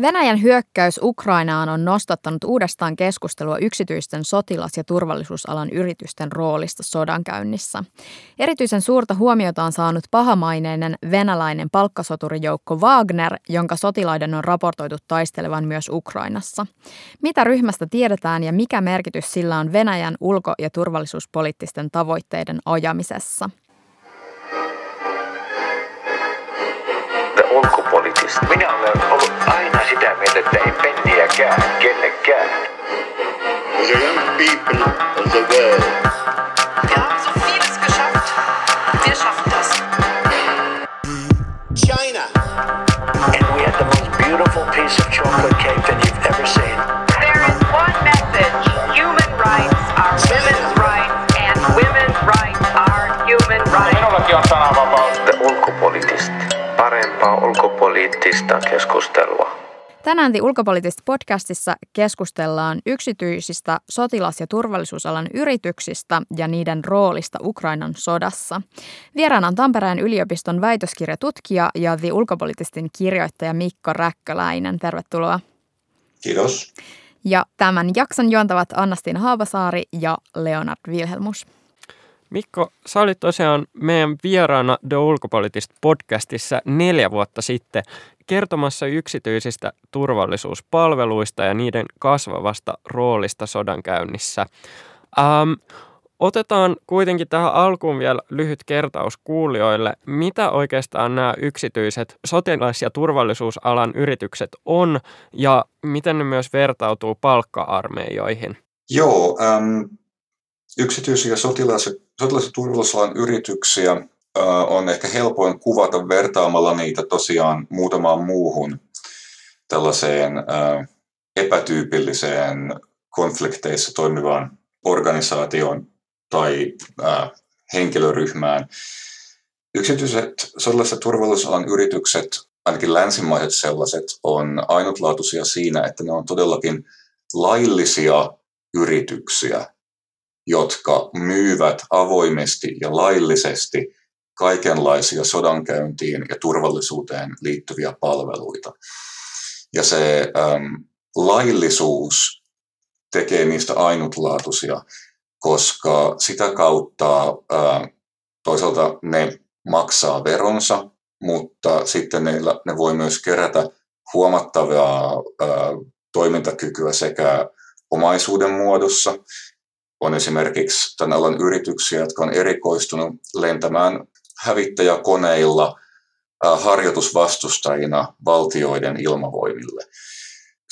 Venäjän hyökkäys Ukrainaan on nostattanut uudestaan keskustelua yksityisten sotilas- ja turvallisuusalan yritysten roolista sodankäynnissä. Erityisen suurta huomiota on saanut pahamaineinen venäläinen palkkasoturijoukko Wagner, jonka sotilaiden on raportoitu taistelevan myös Ukrainassa. Mitä ryhmästä tiedetään ja mikä merkitys sillä on Venäjän ulko- ja turvallisuuspoliittisten tavoitteiden ajamisessa? Ulkopoliittista. Minä olen ollut aina sitä mieltä, että ei penniäkään kellekään. The young people of the world. Wir haben so vieles geschafft. Wir schaffen das. China. And we had the most beautiful piece of chocolate cake that you've ever seen. There is one message. Human rights are women's rights and women's rights are human rights. Minullakin on sananvapaus. Ulkopoliittista. Parempaa ulkopoliittista keskustelua. Tänään The ulkopoliittisessa podcastissa keskustellaan yksityisistä sotilas- ja turvallisuusalan yrityksistä ja niiden roolista Ukrainan sodassa. Vieraana on Tampereen yliopiston väitöskirjatutkija ja The ulkopoliittisten kirjoittaja Mikko Räkköläinen. Tervetuloa. Kiitos. Ja tämän jakson juontavat Annastina Haapasaari ja Leonard Wilhelmus. Mikko, sä olit tosiaan meidän vieraana The Ulkopoliittista podcastissa neljä vuotta sitten kertomassa yksityisistä turvallisuuspalveluista ja niiden kasvavasta roolista sodankäynnissä. Ähm, otetaan kuitenkin tähän alkuun vielä lyhyt kertaus kuulijoille, mitä oikeastaan nämä yksityiset sotilas- ja turvallisuusalan yritykset on ja miten ne myös vertautuu palkka-armeijoihin. Joo, ähm, yksityisiä sotilas- sotilas- ja turvallisuusalan yrityksiä on ehkä helpoin kuvata vertaamalla niitä tosiaan muutamaan muuhun tällaiseen epätyypilliseen konflikteissa toimivaan organisaatioon tai henkilöryhmään. Yksityiset sotilas- ja turvallisuusalan yritykset, ainakin länsimaiset sellaiset, on ainutlaatuisia siinä, että ne on todellakin laillisia yrityksiä, jotka myyvät avoimesti ja laillisesti kaikenlaisia sodankäyntiin ja turvallisuuteen liittyviä palveluita. Ja se äm, laillisuus tekee niistä ainutlaatuisia, koska sitä kautta ää, toisaalta ne maksaa veronsa, mutta sitten ne, ne voi myös kerätä huomattavaa ää, toimintakykyä sekä omaisuuden muodossa. On esimerkiksi tämän alan yrityksiä, jotka on erikoistunut lentämään hävittäjäkoneilla harjoitusvastustajina valtioiden ilmavoimille.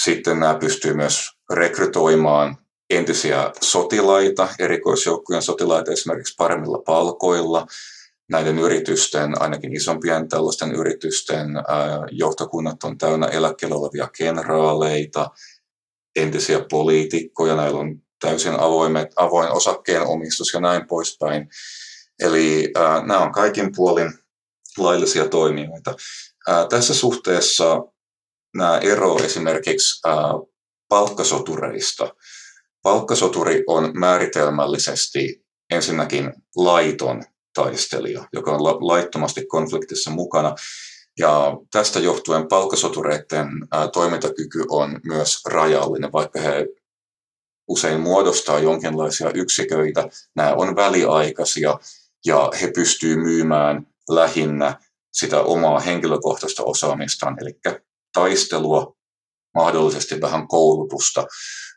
Sitten nämä pystyy myös rekrytoimaan entisiä sotilaita, erikoisjoukkojen sotilaita esimerkiksi paremmilla palkoilla. Näiden yritysten, ainakin isompien tällaisten yritysten johtokunnat on täynnä eläkkeellä olevia kenraaleita, entisiä poliitikkoja, näillä on täysin avoimet, avoin osakkeenomistus ja näin poispäin. Eli äh, nämä on kaikin puolin laillisia toimijoita. Äh, tässä suhteessa nämä ero esimerkiksi äh, palkkasotureista. Palkkasoturi on määritelmällisesti ensinnäkin laiton taistelija, joka on laittomasti konfliktissa mukana. Ja tästä johtuen palkkasotureiden toimintakyky on myös rajallinen, vaikka he usein muodostaa jonkinlaisia yksiköitä. Nämä on väliaikaisia ja he pystyvät myymään lähinnä sitä omaa henkilökohtaista osaamistaan, eli taistelua, mahdollisesti vähän koulutusta,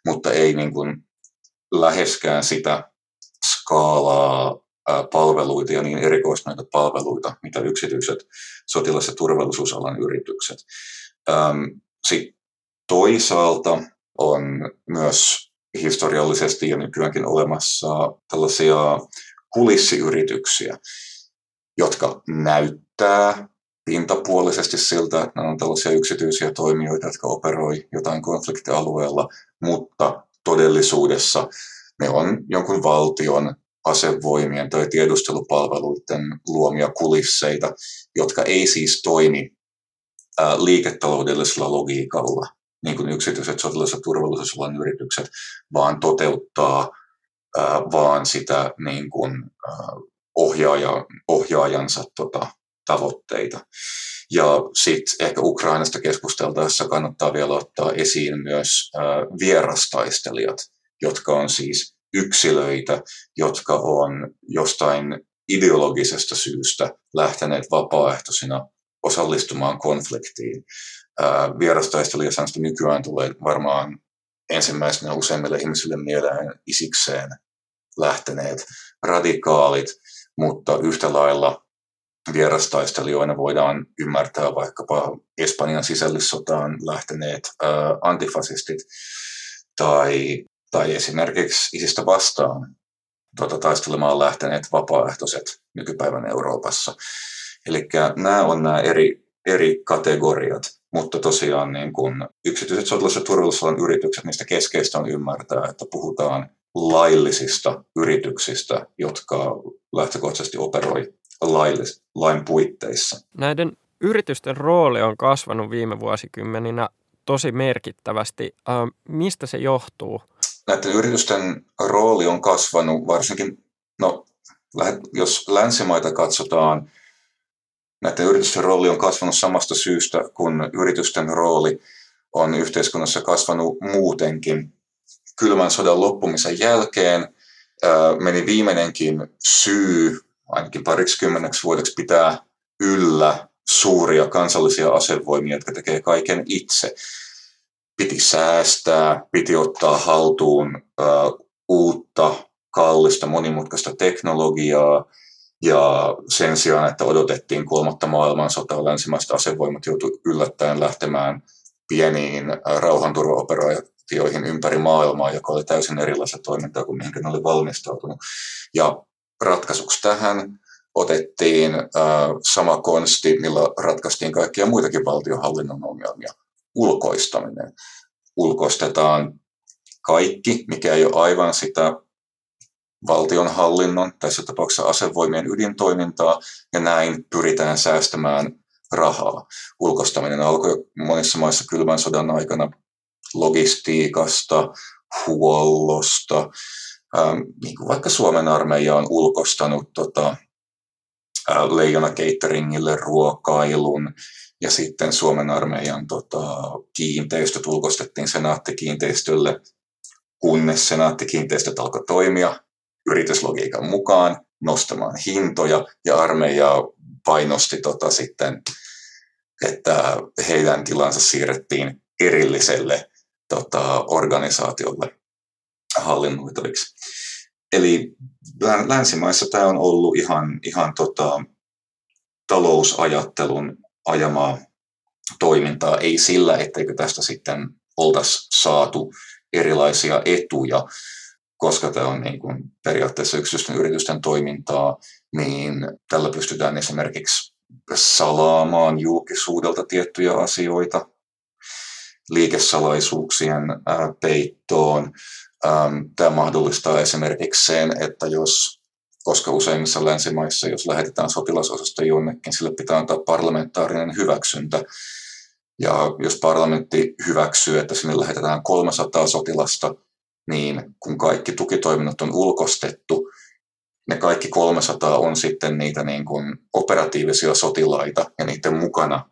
mutta ei niin kuin läheskään sitä skaalaa palveluita ja niin erikoistuneita palveluita, mitä yksityiset sotilas- ja turvallisuusalan yritykset. Sitten toisaalta on myös historiallisesti ja nykyäänkin olemassa tällaisia kulissiyrityksiä, jotka näyttää pintapuolisesti siltä, että ne on tällaisia yksityisiä toimijoita, jotka operoi jotain konfliktialueella, mutta todellisuudessa ne on jonkun valtion asevoimien tai tiedustelupalveluiden luomia kulisseita, jotka ei siis toimi liiketaloudellisella logiikalla, niin kuin yksityiset sotilas- ja turvallisuusalan yritykset, vaan toteuttaa ää, vaan sitä niin kuin, ää, ohjaaja, ohjaajansa tota, tavoitteita. Ja sitten ehkä Ukrainasta keskusteltaessa kannattaa vielä ottaa esiin myös äh, vierastaistelijat, jotka on siis yksilöitä, jotka on jostain ideologisesta syystä lähteneet vapaaehtoisina osallistumaan konfliktiin. Äh, vierastaistelija nykyään tulee varmaan ensimmäisenä useimmille ihmisille mieleen isikseen lähteneet radikaalit, mutta yhtä lailla vierastaistelijoina voidaan ymmärtää vaikkapa Espanjan sisällissotaan lähteneet ää, antifasistit tai, tai esimerkiksi isistä vastaan tuota, taistelemaan lähteneet vapaaehtoiset nykypäivän Euroopassa. Eli nämä on nämä eri, eri kategoriat, mutta tosiaan niin kun yksityiset sotilas- ja turvallisuusalan yritykset, niistä keskeistä on ymmärtää, että puhutaan laillisista yrityksistä, jotka lähtökohtaisesti operoi laillis, lain puitteissa. Näiden yritysten rooli on kasvanut viime vuosikymmeninä tosi merkittävästi. Äh, mistä se johtuu? Näiden yritysten rooli on kasvanut varsinkin, no jos länsimaita katsotaan, näiden yritysten rooli on kasvanut samasta syystä, kun yritysten rooli on yhteiskunnassa kasvanut muutenkin. Kylmän sodan loppumisen jälkeen meni viimeinenkin syy ainakin pariksi kymmeneksi vuodeksi pitää yllä suuria kansallisia asevoimia, jotka tekee kaiken itse. Piti säästää, piti ottaa haltuun uutta, kallista, monimutkaista teknologiaa, ja sen sijaan, että odotettiin kolmatta maailmansotaa, länsimaiset asevoimat joutui yllättäen lähtemään pieniin rauhanturvaoperaatioihin ympäri maailmaa, joka oli täysin erilaista toimintaa kuin mihin ne oli valmistautunut. Ja ratkaisuksi tähän otettiin äh, sama konsti, millä ratkaistiin kaikkia muitakin valtionhallinnon ongelmia, ulkoistaminen. Ulkoistetaan kaikki, mikä ei ole aivan sitä valtionhallinnon, tässä tapauksessa asevoimien ydintoimintaa, ja näin pyritään säästämään rahaa. Ulkoistaminen alkoi monissa maissa kylmän sodan aikana logistiikasta, huollosta, ähm, niin kuin vaikka Suomen armeija on ulkostanut tota, äh, Leijona Cateringille ruokailun, ja sitten Suomen armeijan tota, kiinteistöt ulkoistettiin senaattikiinteistölle, kunnes senaattikiinteistöt alkoi toimia yrityslogiikan mukaan nostamaan hintoja, ja armeija painosti tota, sitten, että heidän tilansa siirrettiin erilliselle tota, organisaatiolle hallinnoitaviksi. Eli länsimaissa tämä on ollut ihan, ihan tota, talousajattelun ajamaa toimintaa, ei sillä, etteikö tästä sitten oltaisi saatu erilaisia etuja, koska tämä on niin kuin periaatteessa yksityisten yritysten toimintaa, niin tällä pystytään esimerkiksi salaamaan julkisuudelta tiettyjä asioita, liikesalaisuuksien peittoon, tämä mahdollistaa esimerkiksi sen, että jos, koska useimmissa länsimaissa, jos lähetetään sotilasosasto jonnekin, sille pitää antaa parlamentaarinen hyväksyntä. Ja jos parlamentti hyväksyy, että sinne lähetetään 300 sotilasta, niin kun kaikki tukitoiminnot on ulkostettu, ne kaikki 300 on sitten niitä niin kuin operatiivisia sotilaita ja niiden mukana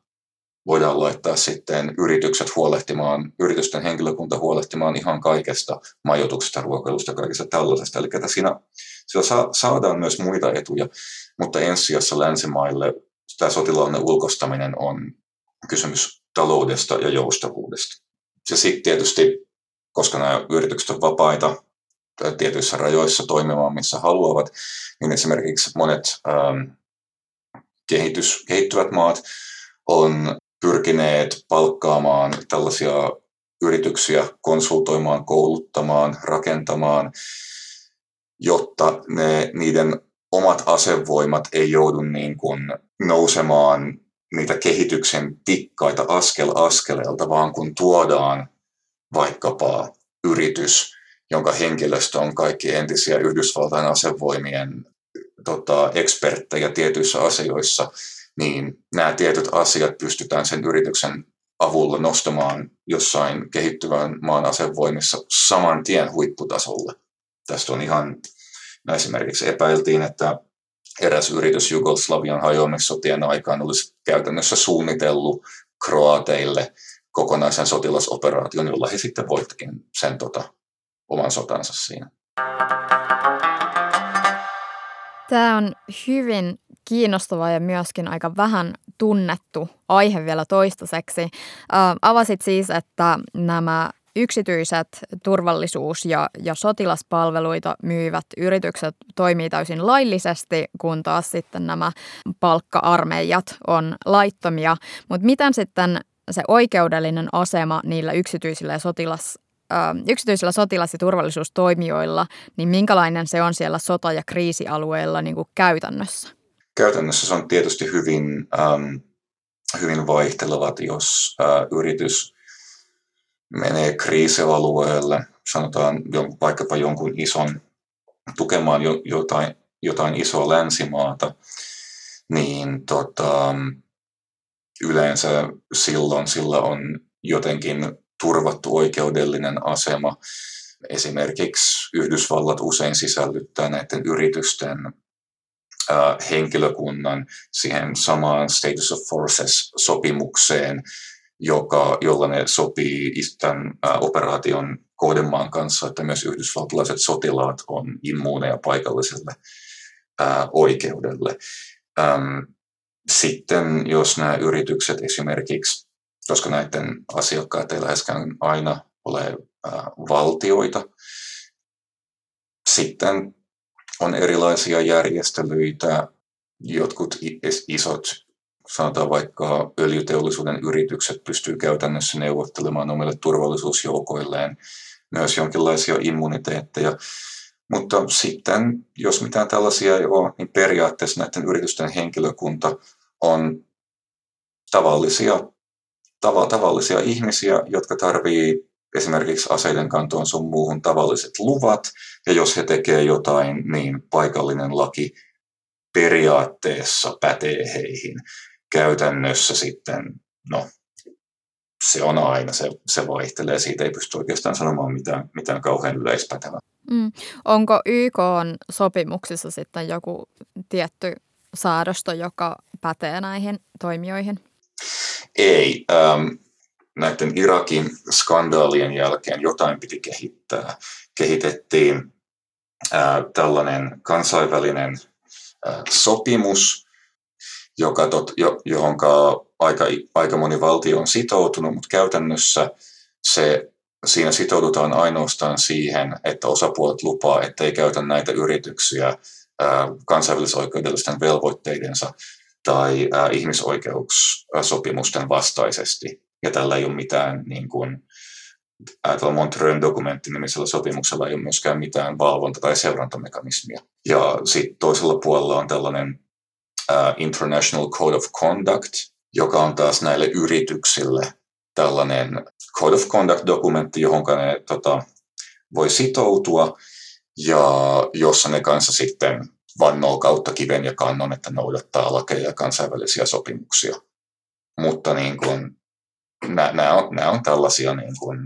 voidaan laittaa sitten yritykset huolehtimaan, yritysten henkilökunta huolehtimaan ihan kaikesta, majoituksesta, ruokailusta, kaikesta tällaisesta. Eli siinä, siellä saadaan myös muita etuja, mutta ensisijassa länsimaille tämä sotilaallinen ulkostaminen on kysymys taloudesta ja joustavuudesta. Ja sitten tietysti, koska nämä yritykset ovat vapaita tietyissä rajoissa toimimaan, missä haluavat, niin esimerkiksi monet ähm, kehitys, kehittyvät maat on pyrkineet palkkaamaan tällaisia yrityksiä konsultoimaan, kouluttamaan, rakentamaan, jotta ne, niiden omat asevoimat ei joudu niin kuin nousemaan niitä kehityksen tikkaita askel askeleelta, vaan kun tuodaan vaikkapa yritys, jonka henkilöstö on kaikki entisiä Yhdysvaltain asevoimien tota, eksperttejä tietyissä asioissa, niin nämä tietyt asiat pystytään sen yrityksen avulla nostamaan jossain kehittyvän maan asevoimissa saman tien huipputasolle. Tästä on ihan, no esimerkiksi epäiltiin, että eräs yritys Jugoslavian hajoamissotien aikaan olisi käytännössä suunnitellut kroateille kokonaisen sotilasoperaation, jolla he sitten voittikin sen tota, oman sotansa siinä. Tämä on hyvin kiinnostava ja myöskin aika vähän tunnettu aihe vielä toistaiseksi. Äh, avasit siis, että nämä yksityiset turvallisuus- ja, ja sotilaspalveluita myyvät yritykset toimii täysin laillisesti, kun taas sitten nämä palkka-armeijat on laittomia. Mutta miten sitten se oikeudellinen asema niillä yksityisillä ja sotilas, äh, yksityisillä sotilas- ja turvallisuustoimijoilla, niin minkälainen se on siellä sota- ja kriisialueilla niin kuin käytännössä? Käytännössä se on tietysti hyvin, ähm, hyvin vaihtelevat, jos äh, yritys menee kriisialueelle, sanotaan vaikkapa jonkun ison, tukemaan jotain, jotain isoa länsimaata, niin tota, yleensä silloin sillä on jotenkin turvattu oikeudellinen asema. Esimerkiksi Yhdysvallat usein sisällyttää näiden yritysten henkilökunnan siihen samaan Status of Forces-sopimukseen, joka, jolla ne sopii tämän operaation kohdemaan kanssa, että myös yhdysvaltalaiset sotilaat on immuuneja paikalliselle oikeudelle. Sitten jos nämä yritykset esimerkiksi, koska näiden asiakkaat ei läheskään aina ole valtioita, sitten on erilaisia järjestelyitä, jotkut isot sanotaan vaikka öljyteollisuuden yritykset pystyy käytännössä neuvottelemaan omille turvallisuusjoukoilleen myös jonkinlaisia immuniteetteja. Mutta sitten, jos mitään tällaisia ei ole, niin periaatteessa näiden yritysten henkilökunta on tavallisia, tava, tavallisia ihmisiä, jotka tarvii esimerkiksi aseiden kantoon sun muuhun tavalliset luvat, ja jos he tekevät jotain, niin paikallinen laki periaatteessa pätee heihin käytännössä sitten, no se on aina, se, se vaihtelee, siitä ei pysty oikeastaan sanomaan mitään, mitään kauhean yleispätevää. Mm. Onko YK sopimuksissa sitten joku tietty säädöstö, joka pätee näihin toimijoihin? Ei. Ähm, näiden Irakin skandaalien jälkeen jotain piti kehittää. Kehitettiin äh, tällainen kansainvälinen äh, sopimus, joka tot, jo, johonka aika, aika moni valtio on sitoutunut, mutta käytännössä se, siinä sitoudutaan ainoastaan siihen, että osapuolet lupaa, ettei käytä näitä yrityksiä kansainvälisoikeudellisten velvoitteidensa tai ihmisoikeussopimusten vastaisesti. Ja tällä ei ole mitään niin kuin, Montreux dokumenttinimisellä sopimuksella ei ole myöskään mitään valvonta- tai seurantamekanismia. Ja sitten toisella puolella on tällainen International Code of Conduct, joka on taas näille yrityksille tällainen Code of Conduct-dokumentti, johon ne tota, voi sitoutua ja jossa ne kanssa sitten vannoo kautta kiven ja kannon, että noudattaa lakeja ja kansainvälisiä sopimuksia. Mutta niin kuin, nämä, on, nämä on tällaisia niin kuin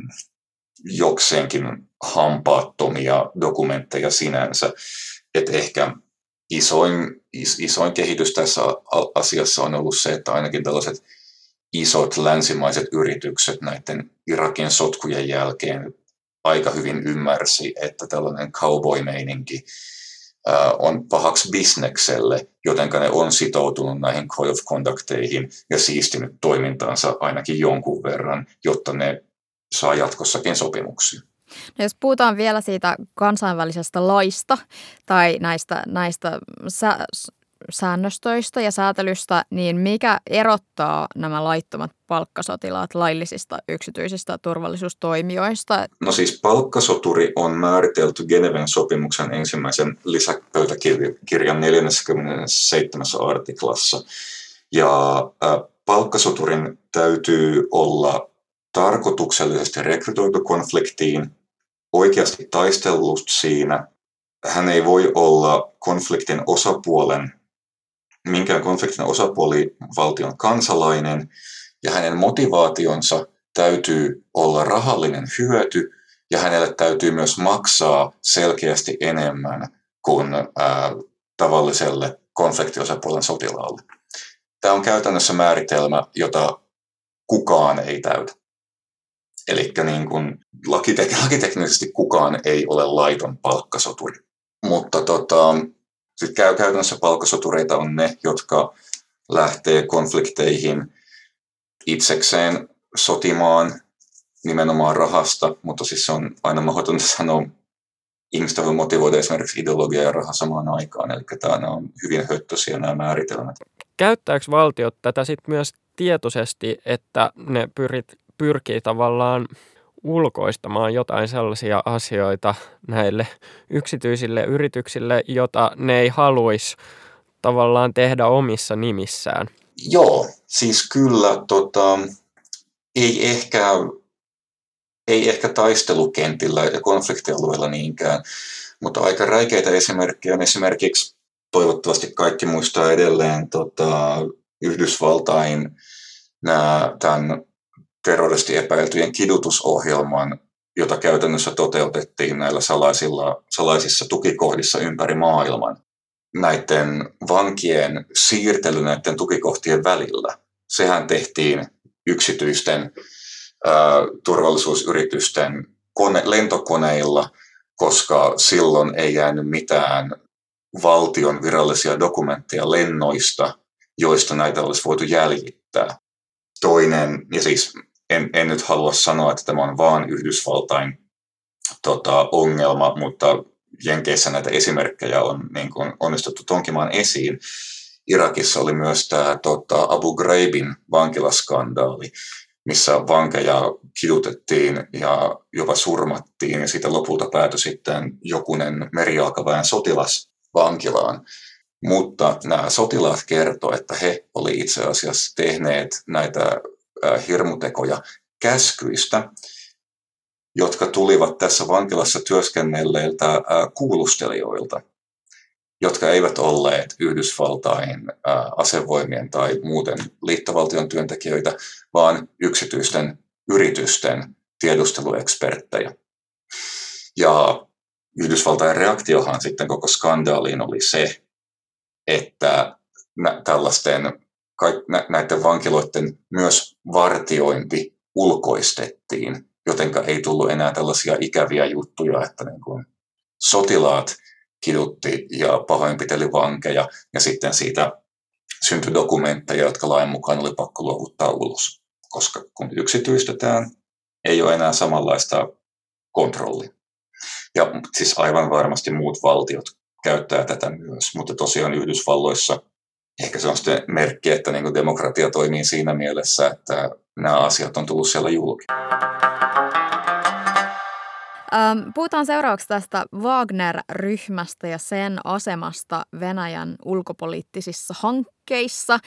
jokseenkin hampaattomia dokumentteja sinänsä, että ehkä isoin, is, isoin kehitys tässä asiassa on ollut se, että ainakin tällaiset isot länsimaiset yritykset näiden Irakin sotkujen jälkeen aika hyvin ymmärsi, että tällainen cowboy-meininki on pahaksi bisnekselle, joten ne on sitoutunut näihin Code of Conducteihin ja siistinyt toimintaansa ainakin jonkun verran, jotta ne saa jatkossakin sopimuksia. No jos puhutaan vielä siitä kansainvälisestä laista tai näistä, näistä sä, säännöstöistä ja säätelystä, niin mikä erottaa nämä laittomat palkkasotilaat laillisista yksityisistä turvallisuustoimijoista? No siis palkkasoturi on määritelty Geneven sopimuksen ensimmäisen lisäpöytäkirjan 47. artiklassa. Ja palkkasoturin täytyy olla tarkoituksellisesti rekrytoitu konfliktiin, oikeasti taistellut siinä. Hän ei voi olla konfliktin osapuolen, minkään konfliktin osapuoli valtion kansalainen, ja hänen motivaationsa täytyy olla rahallinen hyöty, ja hänelle täytyy myös maksaa selkeästi enemmän kuin ää, tavalliselle konfliktiosapuolen sotilaalle. Tämä on käytännössä määritelmä, jota kukaan ei täytä. Eli niin kuin lakitek- lakiteknisesti kukaan ei ole laiton palkkasoturi. Mutta tota, sitten käy käytännössä palkkasotureita on ne, jotka lähtee konflikteihin itsekseen sotimaan nimenomaan rahasta, mutta siis se on aina mahdotonta sanoa, ihmistä voi motivoida esimerkiksi ideologia ja raha samaan aikaan, eli tämä on hyvin höttöisiä nämä määritelmät. Käyttääkö valtiot tätä sitten myös tietoisesti, että ne pyrit, pyrkii tavallaan ulkoistamaan jotain sellaisia asioita näille yksityisille yrityksille, jota ne ei haluaisi tavallaan tehdä omissa nimissään? Joo, siis kyllä tota, ei ehkä ei ehkä taistelukentillä ja konfliktialueilla niinkään, mutta aika räikeitä esimerkkejä on esimerkiksi, toivottavasti kaikki muistaa edelleen tota, Yhdysvaltain nämä, tämän terroristi epäiltyjen kidutusohjelman, jota käytännössä toteutettiin näillä salaisilla, salaisissa tukikohdissa ympäri maailman. Näiden vankien siirtely näiden tukikohtien välillä, sehän tehtiin yksityisten turvallisuusyritysten kone, lentokoneilla, koska silloin ei jäänyt mitään valtion virallisia dokumentteja lennoista, joista näitä olisi voitu jäljittää. Toinen, ja siis en, en nyt halua sanoa, että tämä on vain Yhdysvaltain tota, ongelma, mutta Jenkeissä näitä esimerkkejä on niin kuin onnistuttu tonkimaan esiin. Irakissa oli myös tämä tota, Abu Ghraibin vankilaskandaali, missä vankeja kidutettiin ja jopa surmattiin ja siitä lopulta päätyi sitten jokunen merijalkaväen sotilas vankilaan. Mutta nämä sotilaat kertovat, että he oli itse asiassa tehneet näitä hirmutekoja käskyistä, jotka tulivat tässä vankilassa työskennelleiltä kuulustelijoilta jotka eivät olleet Yhdysvaltain asevoimien tai muuten liittovaltion työntekijöitä, vaan yksityisten yritysten tiedustelueksperttejä. Ja Yhdysvaltain reaktiohan sitten koko skandaaliin oli se, että tällaisten näiden vankiloiden myös vartiointi ulkoistettiin, jotenka ei tullut enää tällaisia ikäviä juttuja, että niin kuin sotilaat kidutti ja pahoinpiteli vankeja ja sitten siitä syntyi dokumentteja, jotka lain mukaan oli pakko luovuttaa ulos, koska kun yksityistetään, ei ole enää samanlaista kontrollia. Ja siis aivan varmasti muut valtiot käyttää tätä myös, mutta tosiaan Yhdysvalloissa ehkä se on sitten merkki, että niin demokratia toimii siinä mielessä, että nämä asiat on tullut siellä julki. Puhutaan seuraavaksi tästä Wagner-ryhmästä ja sen asemasta Venäjän ulkopoliittisissa hankkeissa.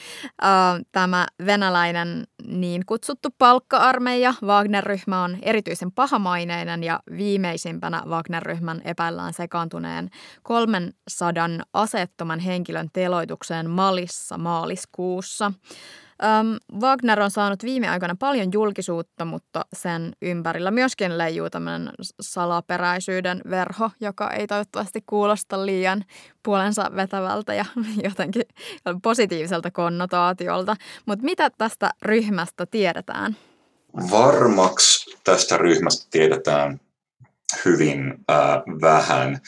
Tämä venäläinen niin kutsuttu palkka-armeija, Wagner-ryhmä on erityisen pahamaineinen ja viimeisimpänä Wagner-ryhmän epäillään sekaantuneen 300 asettoman henkilön teloitukseen Malissa maaliskuussa. Um, Wagner on saanut viime aikoina paljon julkisuutta, mutta sen ympärillä myöskin leijuu tämmöinen salaperäisyyden verho, joka ei toivottavasti kuulosta liian puolensa vetävältä ja jotenkin positiiviselta konnotaatiolta. Mutta mitä tästä ryhmästä tiedetään? Varmaksi tästä ryhmästä tiedetään hyvin äh, vähän.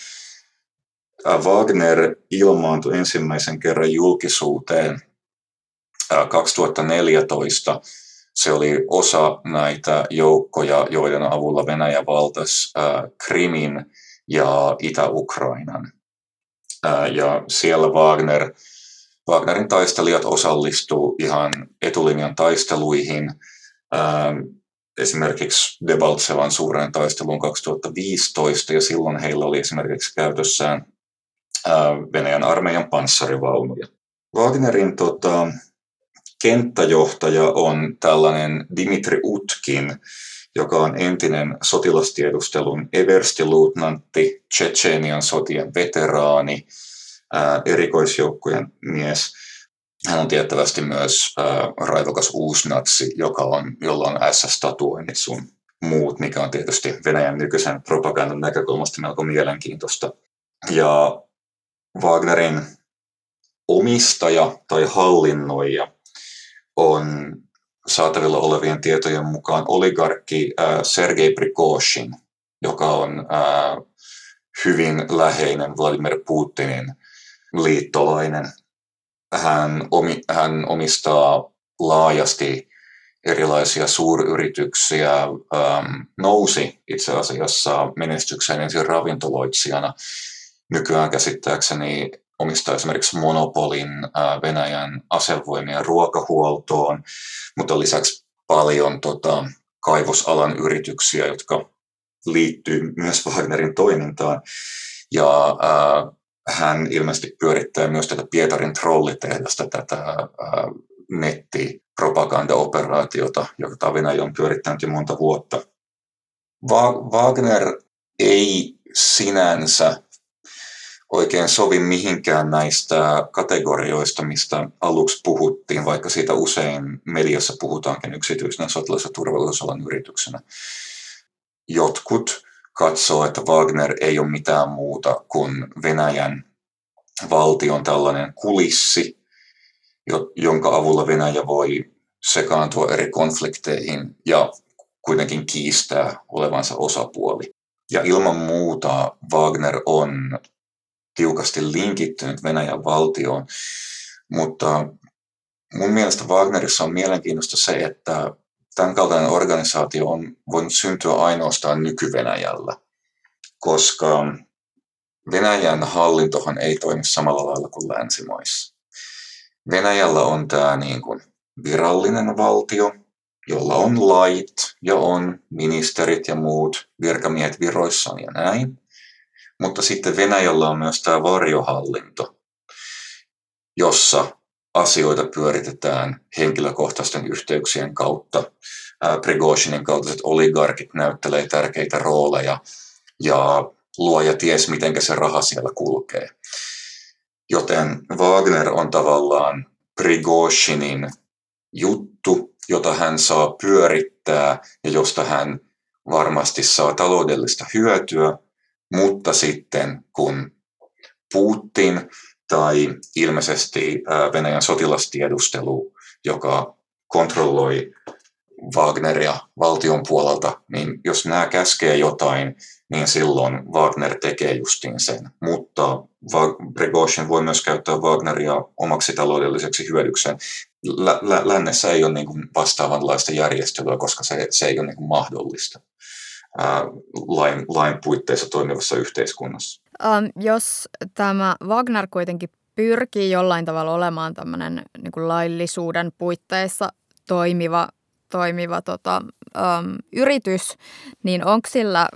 Wagner ilmaantui ensimmäisen kerran julkisuuteen 2014 se oli osa näitä joukkoja, joiden avulla Venäjä valtasi Krimin ja Itä-Ukrainan. Ja siellä Wagner, Wagnerin taistelijat osallistuivat ihan etulinjan taisteluihin, esimerkiksi Debaltsevan suuren taisteluun 2015, ja silloin heillä oli esimerkiksi käytössään Venäjän armeijan panssarivaunuja. Wagnerin tota, kenttäjohtaja on tällainen Dimitri Utkin, joka on entinen sotilastiedustelun everstiluutnantti, Tsetseenian sotien veteraani, ää, erikoisjoukkojen mies. Hän on tiettävästi myös ää, raivokas uusnatsi, joka on, jolla on SS-tatuoinnit sun muut, mikä on tietysti Venäjän nykyisen propagandan näkökulmasta melko mielenkiintoista. Ja Wagnerin omistaja tai hallinnoija on saatavilla olevien tietojen mukaan oligarkki äh, Sergei Prigozhin, joka on äh, hyvin läheinen Vladimir Putinin liittolainen. Hän, omi, hän omistaa laajasti erilaisia suuryrityksiä, ähm, nousi itse asiassa menestykseen ensin ravintoloitsijana. Nykyään käsittääkseni omistaa esimerkiksi monopolin Venäjän asevoimien ruokahuoltoon, mutta lisäksi paljon tota, kaivosalan yrityksiä, jotka liittyy myös Wagnerin toimintaan. Ja äh, hän ilmeisesti pyörittää myös tätä Pietarin trollitehdasta, tätä äh, nettipropagandaoperaatiota, jota Venäjä on pyörittänyt jo monta vuotta. Va- Wagner ei sinänsä oikein sovi mihinkään näistä kategorioista, mistä aluksi puhuttiin, vaikka siitä usein mediassa puhutaankin yksityisenä sotilas- ja turvallisuusalan yrityksenä. Jotkut katsoo, että Wagner ei ole mitään muuta kuin Venäjän valtion tällainen kulissi, jonka avulla Venäjä voi sekaantua eri konflikteihin ja kuitenkin kiistää olevansa osapuoli. Ja ilman muuta Wagner on tiukasti linkittynyt Venäjän valtioon, mutta mun mielestä Wagnerissa on mielenkiintoista se, että tämän kaltainen organisaatio on voinut syntyä ainoastaan nyky-Venäjällä, koska Venäjän hallintohan ei toimi samalla lailla kuin länsimaissa. Venäjällä on tämä niin kuin virallinen valtio, jolla on lait ja on ministerit ja muut virkamiehet viroissaan ja näin. Mutta sitten Venäjällä on myös tämä varjohallinto, jossa asioita pyöritetään henkilökohtaisten yhteyksien kautta. Prigozhinin kaltaiset oligarkit näyttelee tärkeitä rooleja ja luoja ties, miten se raha siellä kulkee. Joten Wagner on tavallaan Prigozhinin juttu, jota hän saa pyörittää ja josta hän varmasti saa taloudellista hyötyä, mutta sitten kun Putin tai ilmeisesti Venäjän sotilastiedustelu, joka kontrolloi Wagneria valtion puolelta, niin jos nämä käskee jotain, niin silloin Wagner tekee justiin sen. Mutta Prigozhin voi myös käyttää Wagneria omaksi taloudelliseksi hyödykseen. Lä- lä- lännessä ei ole niin kuin vastaavanlaista järjestelyä, koska se, se ei ole niin kuin mahdollista lain, lain puitteissa toimivassa yhteiskunnassa. Um, jos tämä Wagner kuitenkin pyrkii jollain tavalla olemaan tämmöinen niin laillisuuden puitteissa toimiva, toimiva tota, um, yritys, niin onko sillä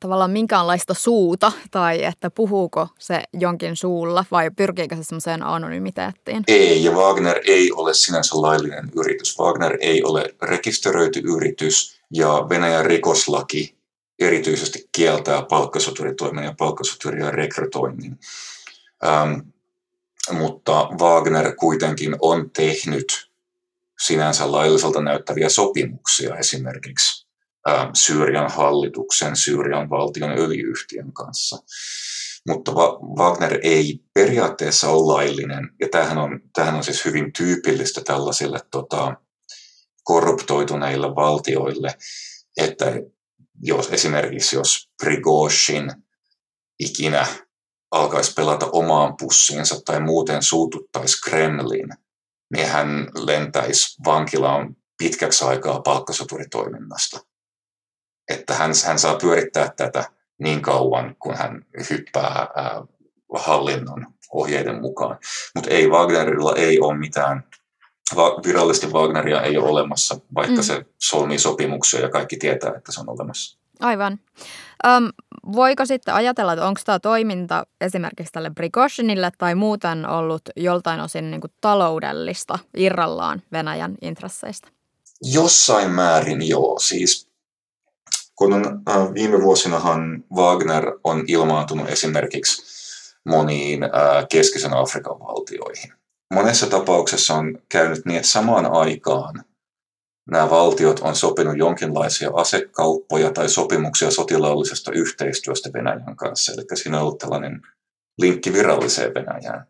tavallaan minkäänlaista suuta tai että puhuuko se jonkin suulla vai pyrkiikö se semmoiseen anonymiteettiin? Ei, ja Wagner ei ole sinänsä laillinen yritys. Wagner ei ole rekisteröity yritys ja Venäjän rikoslaki erityisesti kieltää palkkasoturitoimen ja palkkasoturien rekrytoinnin. Ähm, mutta Wagner kuitenkin on tehnyt sinänsä lailliselta näyttäviä sopimuksia esimerkiksi Syyrian hallituksen, Syyrian valtion öljyyhtiön kanssa. Mutta Wagner ei periaatteessa ole laillinen, ja tämähän on, tämähän on siis hyvin tyypillistä tällaisille tota, korruptoituneille valtioille, että jos esimerkiksi jos Prigozhin ikinä alkaisi pelata omaan pussiinsa tai muuten suututtaisi Kremlin, niin hän lentäisi vankilaan pitkäksi aikaa palkkasoturitoiminnasta. Että hän, hän saa pyörittää tätä niin kauan, kun hän hyppää ää, hallinnon ohjeiden mukaan. Mutta ei, Wagnerilla ei ole mitään, virallisesti Wagneria ei ole olemassa, vaikka mm. se solmii sopimuksia ja kaikki tietää, että se on olemassa. Aivan. Öm, voiko sitten ajatella, että onko tämä toiminta esimerkiksi tälle Prigozhinille tai muuten ollut joltain osin niin kuin taloudellista irrallaan Venäjän intresseistä? Jossain määrin joo. Siis kun on, äh, viime vuosinahan Wagner on ilmaantunut esimerkiksi moniin äh, keskisen Afrikan valtioihin. Monessa tapauksessa on käynyt niin, että samaan aikaan nämä valtiot on sopinut jonkinlaisia asekauppoja tai sopimuksia sotilaallisesta yhteistyöstä Venäjän kanssa. Eli siinä on ollut tällainen linkki viralliseen Venäjään.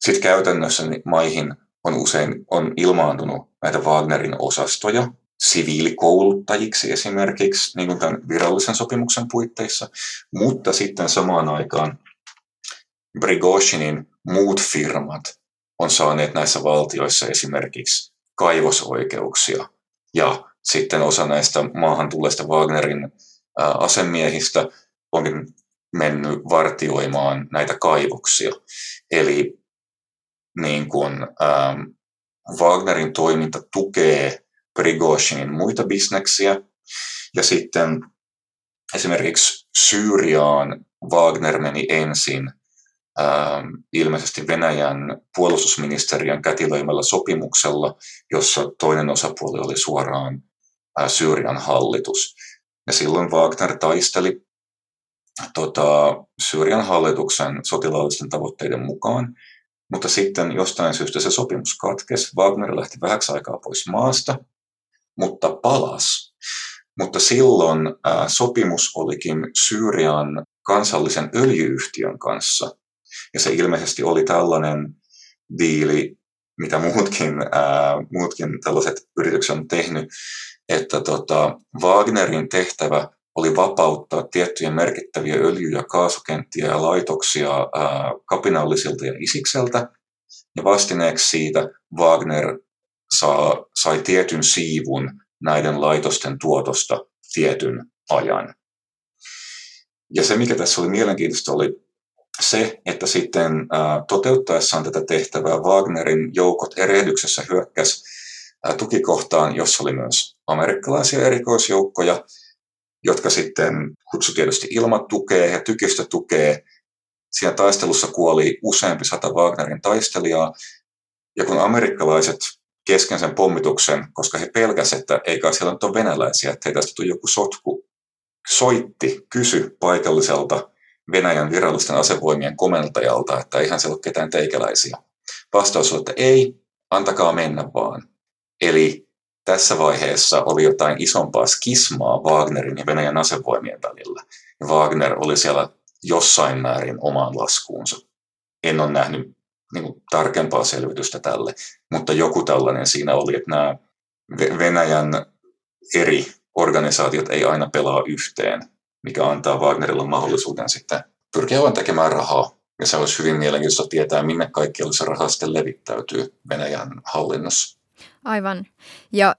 Sitten käytännössä maihin on usein on ilmaantunut näitä Wagnerin osastoja siviilikouluttajiksi esimerkiksi, niin kuin tämän virallisen sopimuksen puitteissa, mutta sitten samaan aikaan Brigozhinin muut firmat on saaneet näissä valtioissa esimerkiksi kaivosoikeuksia ja sitten osa näistä maahan tulleista Wagnerin asemiehistä onkin mennyt vartioimaan näitä kaivoksia. Eli niin kun, ähm, Wagnerin toiminta tukee Prigozhinin muita bisneksiä. Ja sitten esimerkiksi Syyriaan Wagner meni ensin ähm, ilmeisesti Venäjän puolustusministeriön kätilöimällä sopimuksella, jossa toinen osapuoli oli suoraan äh, Syyrian hallitus. Ja silloin Wagner taisteli tota, Syyrian hallituksen sotilaallisten tavoitteiden mukaan, mutta sitten jostain syystä se sopimus katkesi. Wagner lähti vähäksi aikaa pois maasta, mutta palas. Mutta silloin ää, sopimus olikin Syyrian kansallisen öljyyhtiön kanssa. Ja se ilmeisesti oli tällainen diili, mitä muutkin, ää, muutkin tällaiset yritykset on tehnyt, että tota, Wagnerin tehtävä oli vapauttaa tiettyjä merkittäviä öljy- ja kaasukenttiä ja laitoksia ää, kapinallisilta ja isikseltä. Ja vastineeksi siitä Wagner saa, sai tietyn siivun näiden laitosten tuotosta tietyn ajan. Ja se, mikä tässä oli mielenkiintoista, oli se, että sitten toteuttaessaan tätä tehtävää Wagnerin joukot erehdyksessä hyökkäs ää, tukikohtaan, jossa oli myös amerikkalaisia erikoisjoukkoja, jotka sitten kutsutiedosti ilmatukee ja tykistötukee. Siinä taistelussa kuoli useampi sata Wagnerin taistelijaa, ja kun amerikkalaiset kesken sen pommituksen, koska he pelkäsivät, että ei kai siellä nyt ole venäläisiä, että heitä tästä joku sotku, soitti, kysy paikalliselta Venäjän virallisten asevoimien komentajalta, että eihän siellä ole ketään teikäläisiä. Vastaus oli, että ei, antakaa mennä vaan. Eli tässä vaiheessa oli jotain isompaa skismaa Wagnerin ja Venäjän asevoimien välillä. Wagner oli siellä jossain määrin omaan laskuunsa. En ole nähnyt niin kuin, tarkempaa selvitystä tälle, mutta joku tällainen siinä oli, että nämä Venäjän eri organisaatiot ei aina pelaa yhteen, mikä antaa Wagnerilla mahdollisuuden sitten pyrkiä vain tekemään rahaa. Ja se olisi hyvin mielenkiintoista tietää, minne kaikki se raha sitten levittäytyy Venäjän hallinnossa. Aivan. Ja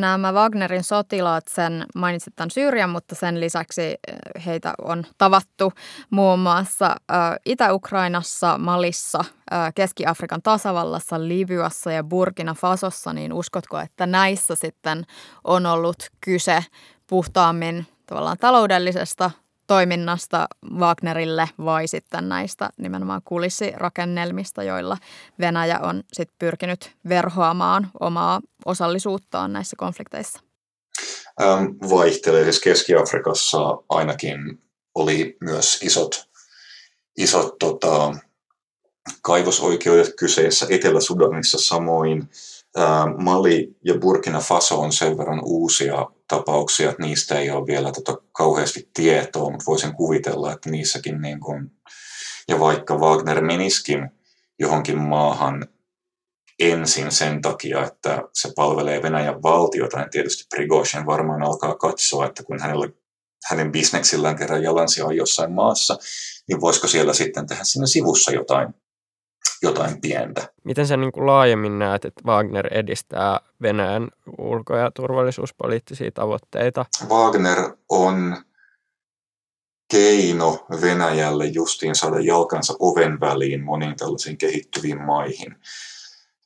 nämä Wagnerin sotilaat, sen mainitsit tämän Syyrian, mutta sen lisäksi eh, heitä on tavattu muun muassa eh, Itä-Ukrainassa, Malissa, eh, Keski-Afrikan tasavallassa, Libyassa ja Burkina Fasossa, niin uskotko, että näissä sitten on ollut kyse puhtaammin tavallaan taloudellisesta toiminnasta Wagnerille vai sitten näistä nimenomaan kulissirakennelmista, joilla Venäjä on sit pyrkinyt verhoamaan omaa osallisuuttaan näissä konflikteissa? Ähm, vaihtelee. Siis Keski-Afrikassa ainakin oli myös isot, isot tota, kaivosoikeudet kyseessä, Etelä-Sudanissa samoin. Mali ja Burkina Faso on sen verran uusia tapauksia, että niistä ei ole vielä tota kauheasti tietoa, mutta voisin kuvitella, että niissäkin niin kuin, ja vaikka Wagner meniskin johonkin maahan ensin sen takia, että se palvelee Venäjän valtiota, niin tietysti Prigozhin varmaan alkaa katsoa, että kun hänellä, hänen bisneksillään kerran jalansia on jossain maassa, niin voisiko siellä sitten tehdä siinä sivussa jotain jotain pientä. Miten sä niin kuin laajemmin näet, että Wagner edistää Venäjän ulko- ja turvallisuuspoliittisia tavoitteita? Wagner on keino Venäjälle justiin saada jalkansa oven väliin moniin tällaisiin kehittyviin maihin,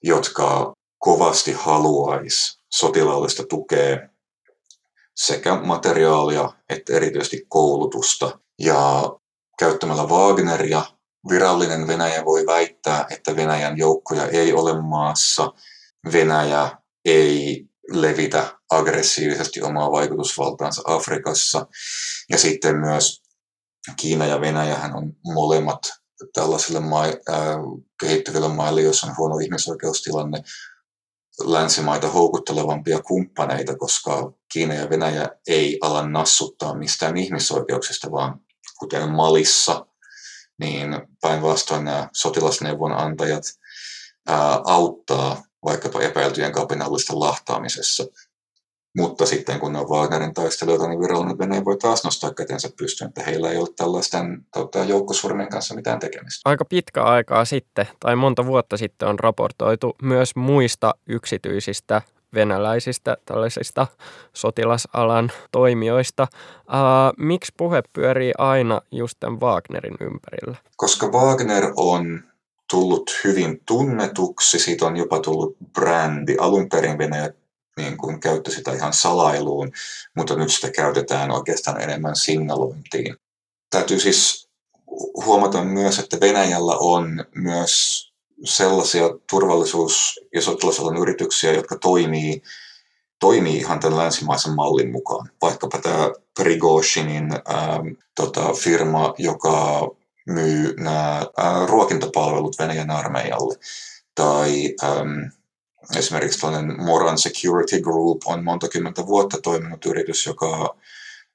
jotka kovasti haluaisi sotilaallista tukea sekä materiaalia että erityisesti koulutusta. Ja käyttämällä Wagneria virallinen Venäjä voi väittää, että Venäjän joukkoja ei ole maassa. Venäjä ei levitä aggressiivisesti omaa vaikutusvaltaansa Afrikassa. Ja sitten myös Kiina ja Venäjähän on molemmat tällaisille ma- äh, kehittyville maille, joissa on huono ihmisoikeustilanne, länsimaita houkuttelevampia kumppaneita, koska Kiina ja Venäjä ei ala nassuttaa mistään ihmisoikeuksista, vaan kuten Malissa niin päinvastoin nämä sotilasneuvonantajat ää, auttaa vaikkapa epäiltyjen kapinallisten lahtaamisessa. Mutta sitten kun ne on Wagnerin taistelijoita, niin virallinen Venäjä voi taas nostaa kätensä pystyyn, että heillä ei ole tällaisten tota, joukkosurmien kanssa mitään tekemistä. Aika pitkä aikaa sitten, tai monta vuotta sitten on raportoitu myös muista yksityisistä venäläisistä tällaisista sotilasalan toimijoista. Ää, miksi puhe pyörii aina just tämän Wagnerin ympärillä? Koska Wagner on tullut hyvin tunnetuksi, siitä on jopa tullut brändi. Alun perin Venäjä niin kuin käytti sitä ihan salailuun, mutta nyt sitä käytetään oikeastaan enemmän signalointiin. Täytyy siis huomata myös, että Venäjällä on myös sellaisia turvallisuus- ja sotilasalan yrityksiä, jotka toimii, toimii ihan tämän länsimaisen mallin mukaan. Vaikkapa tämä Prigozhinin ähm, tota, firma, joka myy nämä äh, ruokintapalvelut Venäjän armeijalle. Tai ähm, esimerkiksi tällainen Moran Security Group on monta kymmentä vuotta toiminut yritys, joka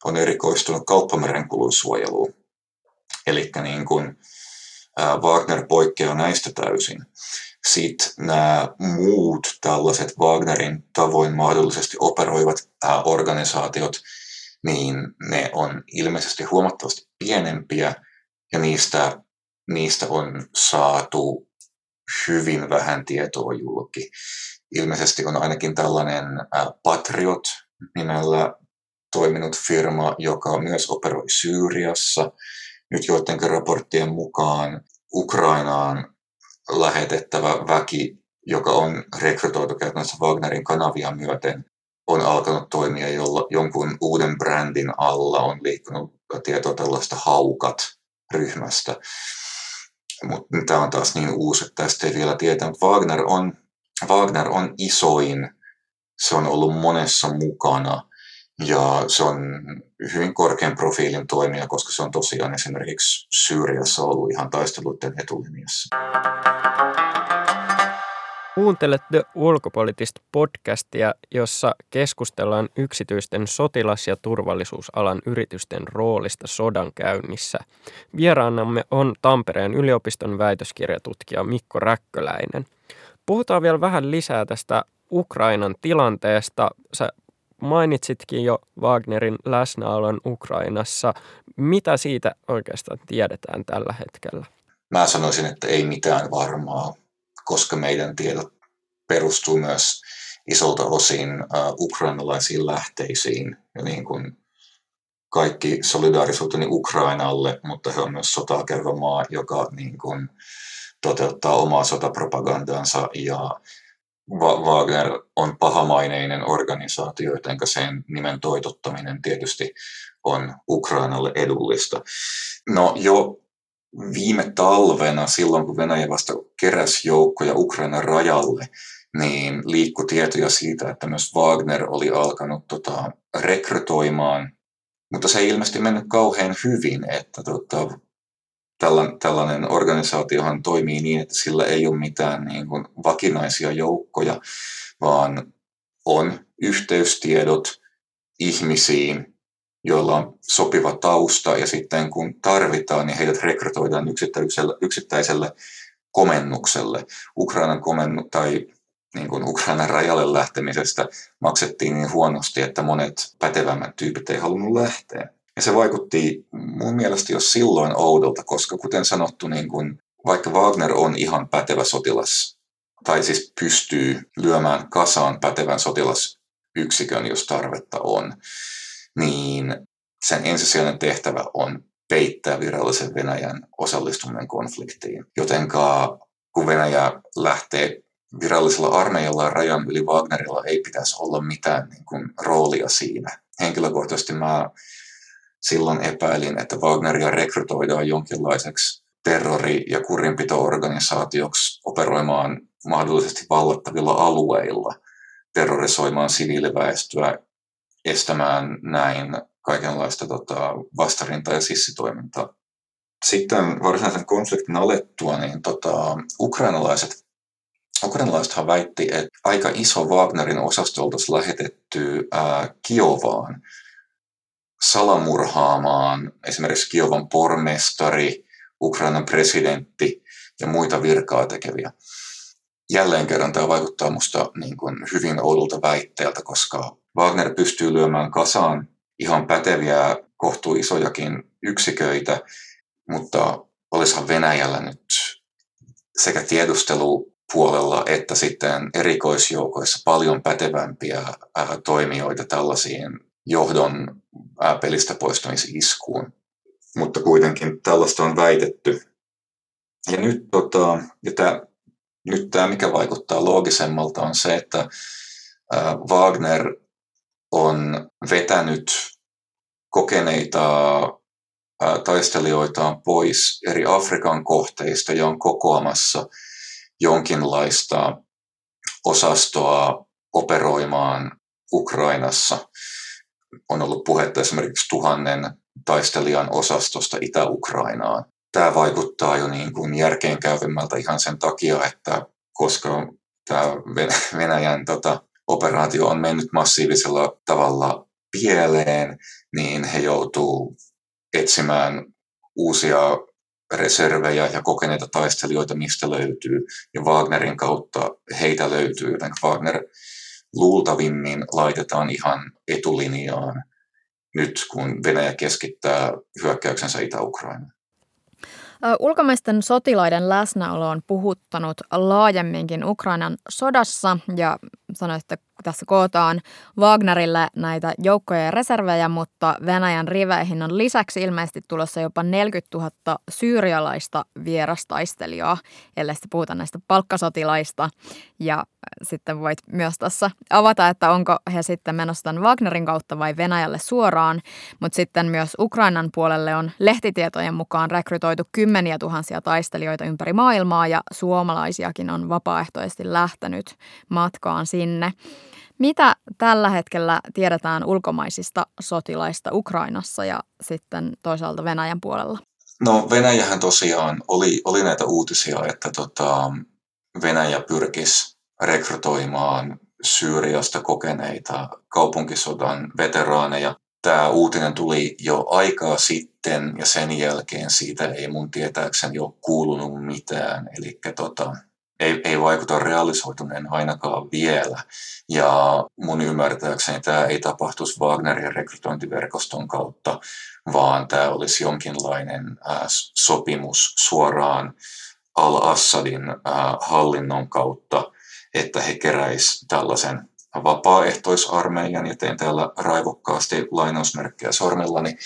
on erikoistunut kauppamerenkulun suojeluun. Eli niin kuin, Wagner poikkeaa näistä täysin. Sitten nämä muut tällaiset Wagnerin tavoin mahdollisesti operoivat organisaatiot, niin ne on ilmeisesti huomattavasti pienempiä ja niistä, niistä on saatu hyvin vähän tietoa julki. Ilmeisesti on ainakin tällainen Patriot nimellä toiminut firma, joka myös operoi Syyriassa – nyt joidenkin raporttien mukaan Ukrainaan lähetettävä väki, joka on rekrytoitu käytännössä Wagnerin kanavia myöten, on alkanut toimia jolla, jonkun uuden brändin alla, on liikkunut tietoa tällaista haukat-ryhmästä. Mutta tämä on taas niin uusi, että tästä ei vielä tietää, mutta Wagner on, Wagner on isoin, se on ollut monessa mukana ja se on hyvin korkean profiilin toimija, koska se on tosiaan esimerkiksi Syyriassa ollut ihan taisteluiden etulinjassa. Kuuntelet The Ulkopoliittista podcastia, jossa keskustellaan yksityisten sotilas- ja turvallisuusalan yritysten roolista sodan käynnissä. Vieraanamme on Tampereen yliopiston väitöskirjatutkija Mikko Räkköläinen. Puhutaan vielä vähän lisää tästä Ukrainan tilanteesta. Sä mainitsitkin jo Wagnerin läsnäolon Ukrainassa. Mitä siitä oikeastaan tiedetään tällä hetkellä? Mä sanoisin, että ei mitään varmaa, koska meidän tiedot perustuu myös isolta osin ukrainalaisiin lähteisiin ja niin kuin kaikki solidaarisuuteni Ukrainalle, mutta he on myös sotaa käyvä maa, joka niin kuin toteuttaa omaa sotapropagandaansa ja Wagner on pahamaineinen organisaatio, joten sen nimen toitottaminen tietysti on Ukrainalle edullista. No jo viime talvena, silloin kun Venäjä vasta keräsi joukkoja Ukrainan rajalle, niin liikkui tietoja siitä, että myös Wagner oli alkanut tota, rekrytoimaan, mutta se ei ilmeisesti mennyt kauhean hyvin, että tota, tällainen organisaatiohan toimii niin, että sillä ei ole mitään niin kuin vakinaisia joukkoja, vaan on yhteystiedot ihmisiin, joilla on sopiva tausta ja sitten kun tarvitaan, niin heidät rekrytoidaan yksittäiselle, yksittäiselle komennukselle. Ukrainan komennu tai niin kuin Ukrainan rajalle lähtemisestä maksettiin niin huonosti, että monet pätevämmät tyypit ei halunnut lähteä. Ja se vaikutti mun mielestä jo silloin oudolta, koska kuten sanottu, niin kun, vaikka Wagner on ihan pätevä sotilas, tai siis pystyy lyömään kasaan pätevän sotilasyksikön, jos tarvetta on, niin sen ensisijainen tehtävä on peittää virallisen Venäjän osallistuminen konfliktiin. Jotenka kun Venäjä lähtee virallisella armeijalla rajan yli Wagnerilla ei pitäisi olla mitään niin kuin, roolia siinä. Henkilökohtaisesti mä silloin epäilin, että Wagneria rekrytoidaan jonkinlaiseksi terrori- ja kurinpito-organisaatioksi operoimaan mahdollisesti vallattavilla alueilla, terrorisoimaan siviiliväestöä, estämään näin kaikenlaista tota, vastarinta- ja sissitoimintaa. Sitten varsinaisen konfliktin alettua, niin tota, ukrainalaiset Ukrainalaisethan väitti, että aika iso Wagnerin osasto oltaisiin lähetetty ää, Kiovaan salamurhaamaan esimerkiksi Kiovan pormestari, Ukrainan presidentti ja muita virkaa tekeviä. Jälleen kerran tämä vaikuttaa minusta niin hyvin oudolta väitteeltä, koska Wagner pystyy lyömään kasaan ihan päteviä, kohtuu isojakin yksiköitä, mutta olisihan Venäjällä nyt sekä tiedustelupuolella että sitten erikoisjoukoissa paljon pätevämpiä toimijoita tällaisiin johdon pelistä poistamisiskuun. Mutta kuitenkin tällaista on väitetty. Ja nyt, tota, ja tämä, nyt tämä, mikä vaikuttaa loogisemmalta, on se, että Wagner on vetänyt kokeneita taistelijoitaan pois eri Afrikan kohteista ja on kokoamassa jonkinlaista osastoa operoimaan Ukrainassa. On ollut puhetta esimerkiksi tuhannen taistelijan osastosta Itä-Ukrainaan. Tämä vaikuttaa jo niin kuin järkeenkäyvimmältä ihan sen takia, että koska tämä Venäjän tota, operaatio on mennyt massiivisella tavalla pieleen, niin he joutuu etsimään uusia reservejä ja kokeneita taistelijoita, mistä löytyy. Ja Wagnerin kautta heitä löytyy, Wagner luultavimmin laitetaan ihan etulinjaan nyt, kun Venäjä keskittää hyökkäyksensä Itä-Ukrainaan. Ulkomaisten sotilaiden läsnäolo on puhuttanut laajemminkin Ukrainan sodassa ja sanoitte, tässä kootaan Wagnerille näitä joukkoja ja reservejä, mutta Venäjän riveihin on lisäksi ilmeisesti tulossa jopa 40 000 syyrialaista vierastaistelijaa, ellei sitten puhuta näistä palkkasotilaista. Ja sitten voit myös tässä avata, että onko he sitten menossa tämän Wagnerin kautta vai Venäjälle suoraan. Mutta sitten myös Ukrainan puolelle on lehtitietojen mukaan rekrytoitu kymmeniä tuhansia taistelijoita ympäri maailmaa ja suomalaisiakin on vapaaehtoisesti lähtenyt matkaan sinne. Mitä tällä hetkellä tiedetään ulkomaisista sotilaista Ukrainassa ja sitten toisaalta Venäjän puolella? No Venäjähän tosiaan oli, oli näitä uutisia, että tota, Venäjä pyrkisi rekrytoimaan Syyriasta kokeneita kaupunkisodan veteraaneja. Tämä uutinen tuli jo aikaa sitten ja sen jälkeen siitä ei mun tietääkseni ole kuulunut mitään. Eli tota, ei, ei vaikuta realisoituneen ainakaan vielä. Ja mun ymmärtääkseni tämä ei tapahtuisi Wagnerin rekrytointiverkoston kautta, vaan tämä olisi jonkinlainen äh, sopimus suoraan Al-Assadin äh, hallinnon kautta, että he keräisivät tällaisen vapaaehtoisarmeijan, ja teen täällä raivokkaasti lainausmerkkejä sormillani,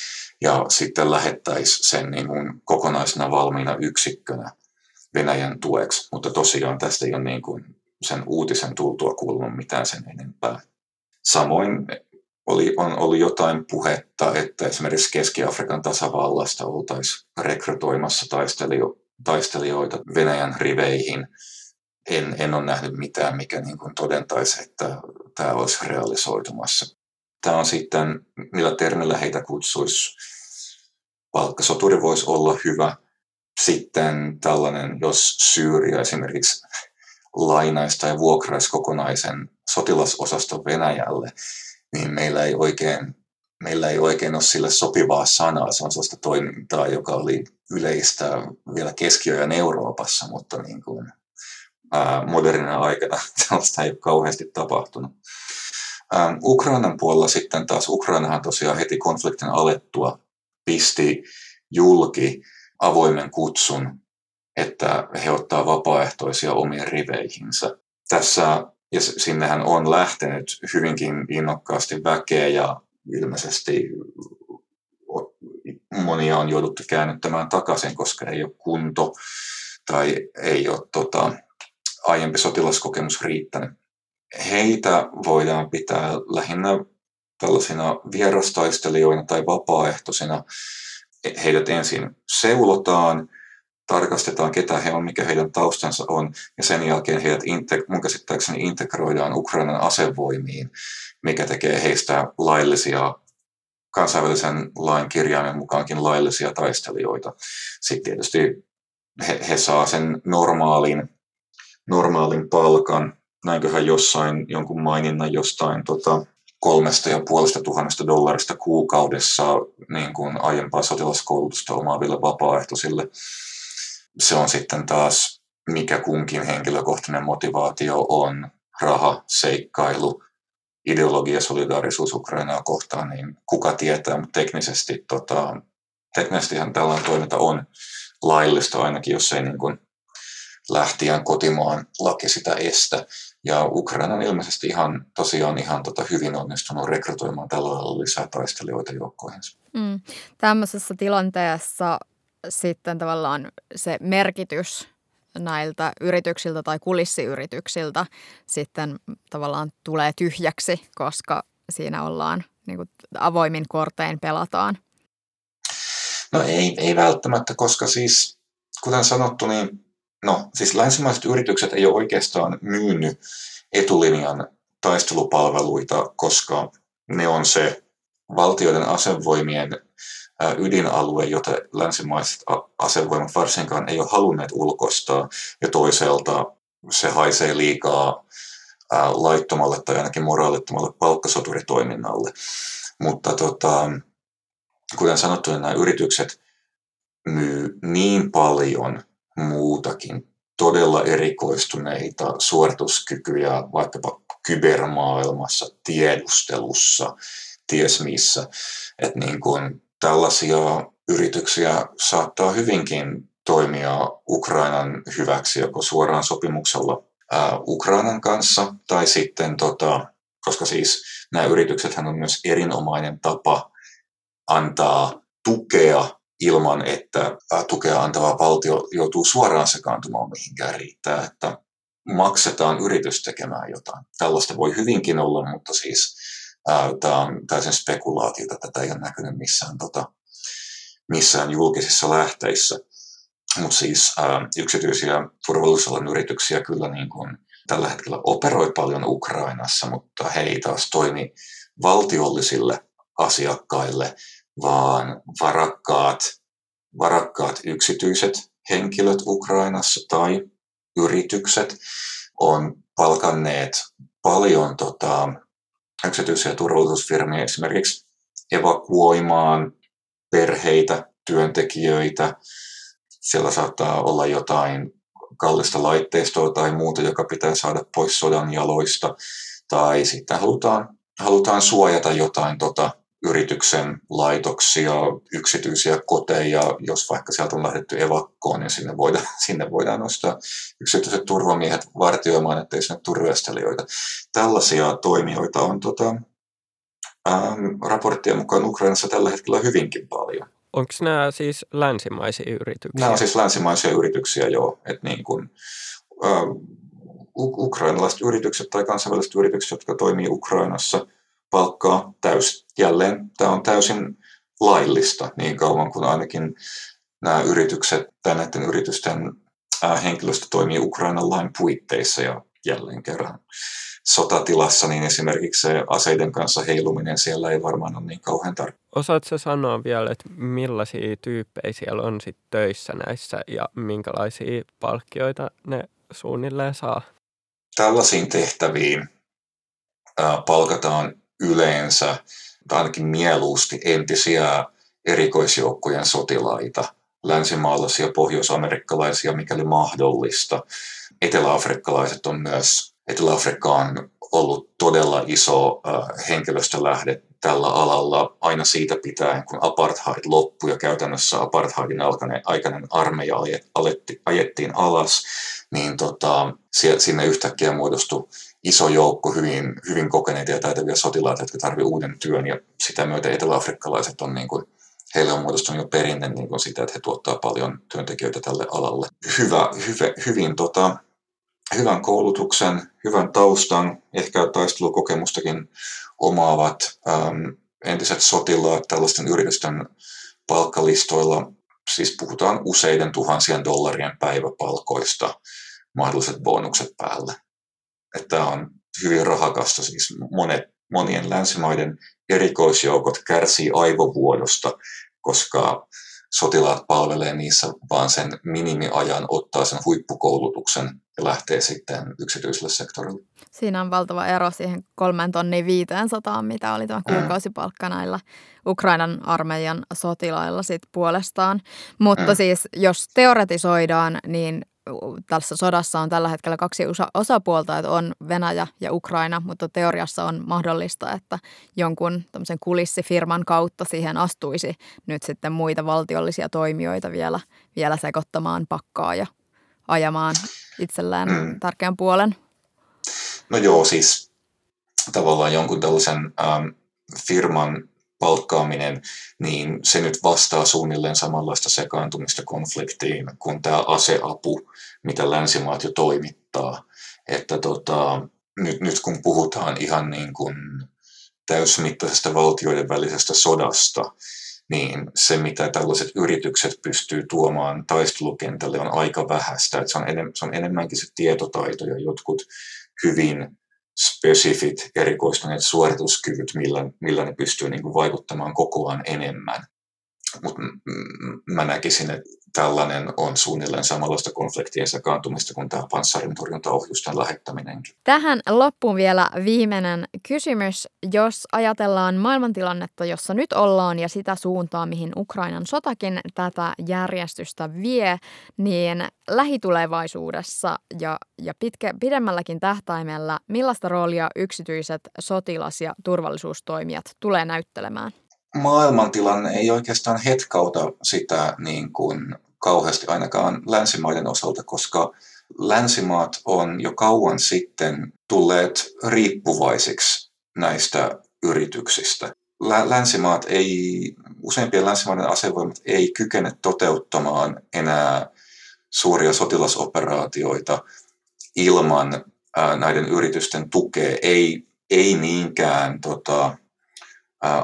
ja sitten lähettäisi sen niin kuin kokonaisena valmiina yksikkönä Venäjän tueksi, mutta tosiaan tästä ei ole niin kuin sen uutisen tultua kuulunut mitään sen enempää. Samoin oli, on ollut jotain puhetta, että esimerkiksi Keski-Afrikan tasavallasta oltaisiin rekrytoimassa taistelio, taistelijoita Venäjän riveihin. En, en ole nähnyt mitään, mikä niin kuin todentaisi, että tämä olisi realisoitumassa. Tämä on sitten, millä termillä heitä kutsuisi. Palkkasoturi voisi olla hyvä, sitten tällainen, jos Syyria esimerkiksi lainaisi tai vuokraisi kokonaisen sotilasosaston Venäjälle, niin meillä ei oikein, meillä ei oikein ole sille sopivaa sanaa. Se on sellaista toimintaa, joka oli yleistä vielä keskiöön Euroopassa, mutta niin kuin, ää, modernina aikana tällaista ei ole kauheasti tapahtunut. Ää, Ukrainan puolella sitten taas, Ukrainahan tosiaan heti konfliktin alettua pisti julki avoimen kutsun, että he ottaa vapaaehtoisia omien riveihinsä. Tässä, ja sinnehän on lähtenyt hyvinkin innokkaasti väkeä ja ilmeisesti monia on jouduttu käännyttämään takaisin, koska ei ole kunto tai ei ole tota, aiempi sotilaskokemus riittänyt. Heitä voidaan pitää lähinnä tällaisina vierastaistelijoina tai vapaaehtoisina heidät ensin seulotaan, tarkastetaan ketä he on, mikä heidän taustansa on, ja sen jälkeen heidät mun käsittääkseni integroidaan Ukrainan asevoimiin, mikä tekee heistä laillisia kansainvälisen lain kirjaimen mukaankin laillisia taistelijoita. Sitten tietysti he, he saa sen normaalin, normaalin palkan, näinköhän jossain jonkun maininnan jostain tota, kolmesta ja puolesta tuhannesta dollarista kuukaudessa niin kuin aiempaa sotilaskoulutusta omaaville vapaaehtoisille. Se on sitten taas mikä kunkin henkilökohtainen motivaatio on, raha, seikkailu, ideologia, solidaarisuus Ukrainaa kohtaan, niin kuka tietää, mutta teknisesti, tota, teknisestihan tällainen toiminta on laillista ainakin, jos ei niin kuin lähtien kotimaan laki sitä estä. Ja Ukraina on ilmeisesti ihan, tosiaan ihan tota hyvin onnistunut rekrytoimaan tällä lailla lisää taistelijoita joukkoihinsa. Mm. Tämmöisessä tilanteessa sitten tavallaan se merkitys näiltä yrityksiltä tai kulissiyrityksiltä sitten tavallaan tulee tyhjäksi, koska siinä ollaan niin kuin avoimin kortein pelataan? No ei, ei välttämättä, koska siis kuten sanottu, niin no siis länsimaiset yritykset ei ole oikeastaan myynyt etulinjan taistelupalveluita, koska ne on se valtioiden asevoimien ydinalue, jota länsimaiset asevoimat varsinkaan ei ole halunneet ulkostaa, ja toisaalta se haisee liikaa laittomalle tai ainakin moraalittomalle palkkasoturitoiminnalle. Mutta tota, kuten sanottu, niin nämä yritykset myy niin paljon muutakin todella erikoistuneita suorituskykyjä vaikkapa kybermaailmassa, tiedustelussa, ties missä. Että niin kuin tällaisia yrityksiä saattaa hyvinkin toimia Ukrainan hyväksi joko suoraan sopimuksella ää, Ukrainan kanssa tai sitten, tota, koska siis nämä yritykset on myös erinomainen tapa antaa tukea ilman, että tukea antava valtio joutuu suoraan sekaantumaan mihinkään riittää, että maksetaan yritys tekemään jotain. Tällaista voi hyvinkin olla, mutta siis Tämä on täysin spekulaatiota, tätä ei ole näkynyt missään, tota, missään julkisissa lähteissä. Mutta siis ää, yksityisiä turvallisuusalan yrityksiä kyllä niin kuin tällä hetkellä operoi paljon Ukrainassa, mutta he ei taas toimi valtiollisille asiakkaille, vaan varakkaat, varakkaat yksityiset henkilöt Ukrainassa tai yritykset on palkanneet paljon tota, yksityisiä turvallisuusfirmia esimerkiksi evakuoimaan perheitä, työntekijöitä. Siellä saattaa olla jotain kallista laitteistoa tai muuta, joka pitää saada pois sodan jaloista. Tai sitten halutaan, halutaan suojata jotain tota, yrityksen laitoksia, yksityisiä koteja, jos vaikka sieltä on lähdetty evakkoon, niin sinne voidaan, sinne voidaan nostaa yksityiset turvamiehet vartioimaan, ettei sinne turvestelijoita. Tällaisia toimijoita on tota, ähm, raporttien mukaan Ukrainassa tällä hetkellä hyvinkin paljon. Onko nämä siis länsimaisia yrityksiä? Nämä on siis länsimaisia yrityksiä, joo. Että niin kuin, äh, ukrainalaiset yritykset tai kansainväliset yritykset, jotka toimii Ukrainassa – palkkaa täys, jälleen tämä on täysin laillista niin kauan kuin ainakin nämä yritykset tai näiden yritysten henkilöstö toimii Ukrainan lain puitteissa ja jälleen kerran sotatilassa, niin esimerkiksi se aseiden kanssa heiluminen siellä ei varmaan ole niin kauhean tarkka. Osaatko sanoa vielä, että millaisia tyyppejä siellä on sit töissä näissä ja minkälaisia palkkioita ne suunnilleen saa? Tällaisiin tehtäviin palkataan yleensä, tai ainakin mieluusti entisiä erikoisjoukkojen sotilaita, länsimaalaisia, pohjoisamerikkalaisia, mikäli mahdollista. Eteläafrikkalaiset on myös, Etelä-Afrikka on ollut todella iso äh, henkilöstölähde tällä alalla aina siitä pitäen, kun apartheid loppui ja käytännössä apartheidin alkanen, aikainen armeija ajettiin alas, niin tota, sinne yhtäkkiä muodostui iso joukko hyvin, hyvin kokeneita ja taitavia sotilaita, jotka tarvitsevat uuden työn ja sitä myötä eteläafrikkalaiset on niin kuin, heille on muodostunut jo perinne niin kuin sitä, että he tuottaa paljon työntekijöitä tälle alalle. Hyvä, hyve, hyvin tota, hyvän koulutuksen, hyvän taustan, ehkä taistelukokemustakin omaavat äm, entiset sotilaat tällaisten yritysten palkkalistoilla. Siis puhutaan useiden tuhansien dollarien päiväpalkoista, mahdolliset bonukset päälle että on hyvin rahakasta. Siis monet, monien länsimaiden erikoisjoukot kärsii aivovuodosta, koska sotilaat palvelee niissä, vaan sen minimiajan ottaa sen huippukoulutuksen ja lähtee sitten yksityiselle sektorille. Siinä on valtava ero siihen kolmen tonniin 500, mitä oli tämä mm. kuukausipalkka näillä Ukrainan armeijan sotilailla sit puolestaan. Mutta mm. siis jos teoretisoidaan, niin tässä sodassa on tällä hetkellä kaksi osapuolta, että on Venäjä ja Ukraina, mutta teoriassa on mahdollista, että jonkun tämmöisen kulissifirman kautta siihen astuisi nyt sitten muita valtiollisia toimijoita vielä, vielä sekoittamaan pakkaa ja ajamaan itselleen mm. tärkeän puolen. No joo, siis tavallaan jonkun tällaisen ähm, firman palkkaaminen, niin se nyt vastaa suunnilleen samanlaista sekaantumista konfliktiin kuin tämä aseapu, mitä länsimaat jo toimittaa. Että tota, nyt, nyt kun puhutaan ihan niin kuin täysmittaisesta valtioiden välisestä sodasta, niin se, mitä tällaiset yritykset pystyy tuomaan taistelukentälle, on aika vähäistä. Että se, on enem, se on enemmänkin se tietotaito ja jotkut hyvin spesifit erikoistuneet suorituskyvyt, millä, millä ne pystyy niin kuin vaikuttamaan kokoaan enemmän. Mutta mä näkisin, että tällainen on suunnilleen samanlaista konfliktien sekaantumista kuin tämä panssarintorjuntaohjusten lähettäminenkin. Tähän loppuun vielä viimeinen kysymys. Jos ajatellaan maailmantilannetta, jossa nyt ollaan ja sitä suuntaa, mihin Ukrainan sotakin tätä järjestystä vie, niin lähitulevaisuudessa ja, ja pitkä, pidemmälläkin tähtäimellä, millaista roolia yksityiset sotilas- ja turvallisuustoimijat tulee näyttelemään? Maailmantilanne ei oikeastaan hetkauta sitä niin kuin kauheasti ainakaan länsimaiden osalta, koska länsimaat on jo kauan sitten tulleet riippuvaisiksi näistä yrityksistä. Länsimaat ei, useimpien länsimaiden asevoimat ei kykene toteuttamaan enää suuria sotilasoperaatioita ilman näiden yritysten tukea, ei, ei niinkään tota,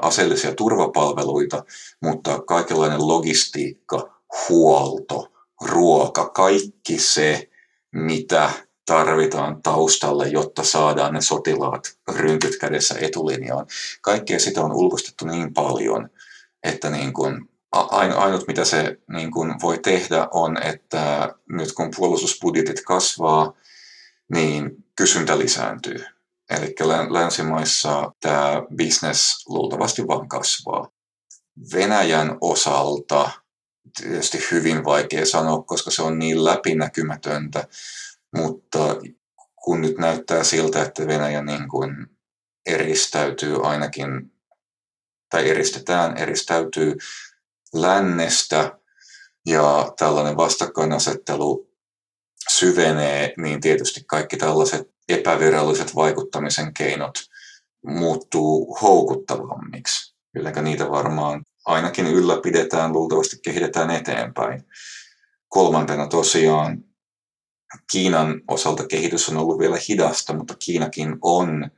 aseellisia turvapalveluita, mutta kaikenlainen logistiikka, huolto, ruoka, kaikki se, mitä tarvitaan taustalle, jotta saadaan ne sotilaat rynkyt kädessä etulinjaan. Kaikkea sitä on ulkostettu niin paljon, että niin kuin ainut mitä se niin kuin voi tehdä on, että nyt kun puolustusbudjetit kasvaa, niin kysyntä lisääntyy. Eli länsimaissa tämä bisnes luultavasti vaan kasvaa. Venäjän osalta tietysti hyvin vaikea sanoa, koska se on niin läpinäkymätöntä, mutta kun nyt näyttää siltä, että Venäjä niin kuin eristäytyy ainakin, tai eristetään, eristäytyy lännestä ja tällainen vastakkainasettelu syvenee, niin tietysti kaikki tällaiset epäviralliset vaikuttamisen keinot muuttuu houkuttavammiksi. Kyllä niitä varmaan ainakin ylläpidetään, luultavasti kehitetään eteenpäin. Kolmantena tosiaan Kiinan osalta kehitys on ollut vielä hidasta, mutta Kiinakin on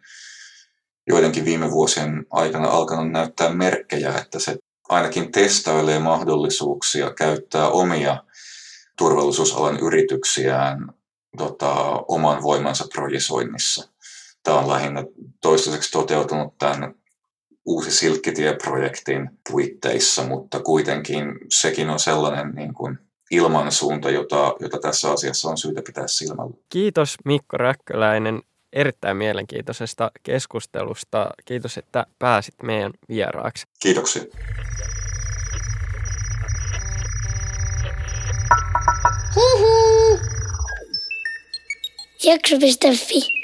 joidenkin viime vuosien aikana alkanut näyttää merkkejä, että se ainakin testailee mahdollisuuksia käyttää omia turvallisuusalan yrityksiään tota, oman voimansa projisoinnissa. Tämä on lähinnä toistaiseksi toteutunut tämän uusi Silkkitie-projektin puitteissa, mutta kuitenkin sekin on sellainen niin kuin ilmansuunta, jota, jota tässä asiassa on syytä pitää silmällä. Kiitos Mikko Räkköläinen erittäin mielenkiintoisesta keskustelusta. Kiitos, että pääsit meidän vieraaksi. Kiitoksia. Jakso.fi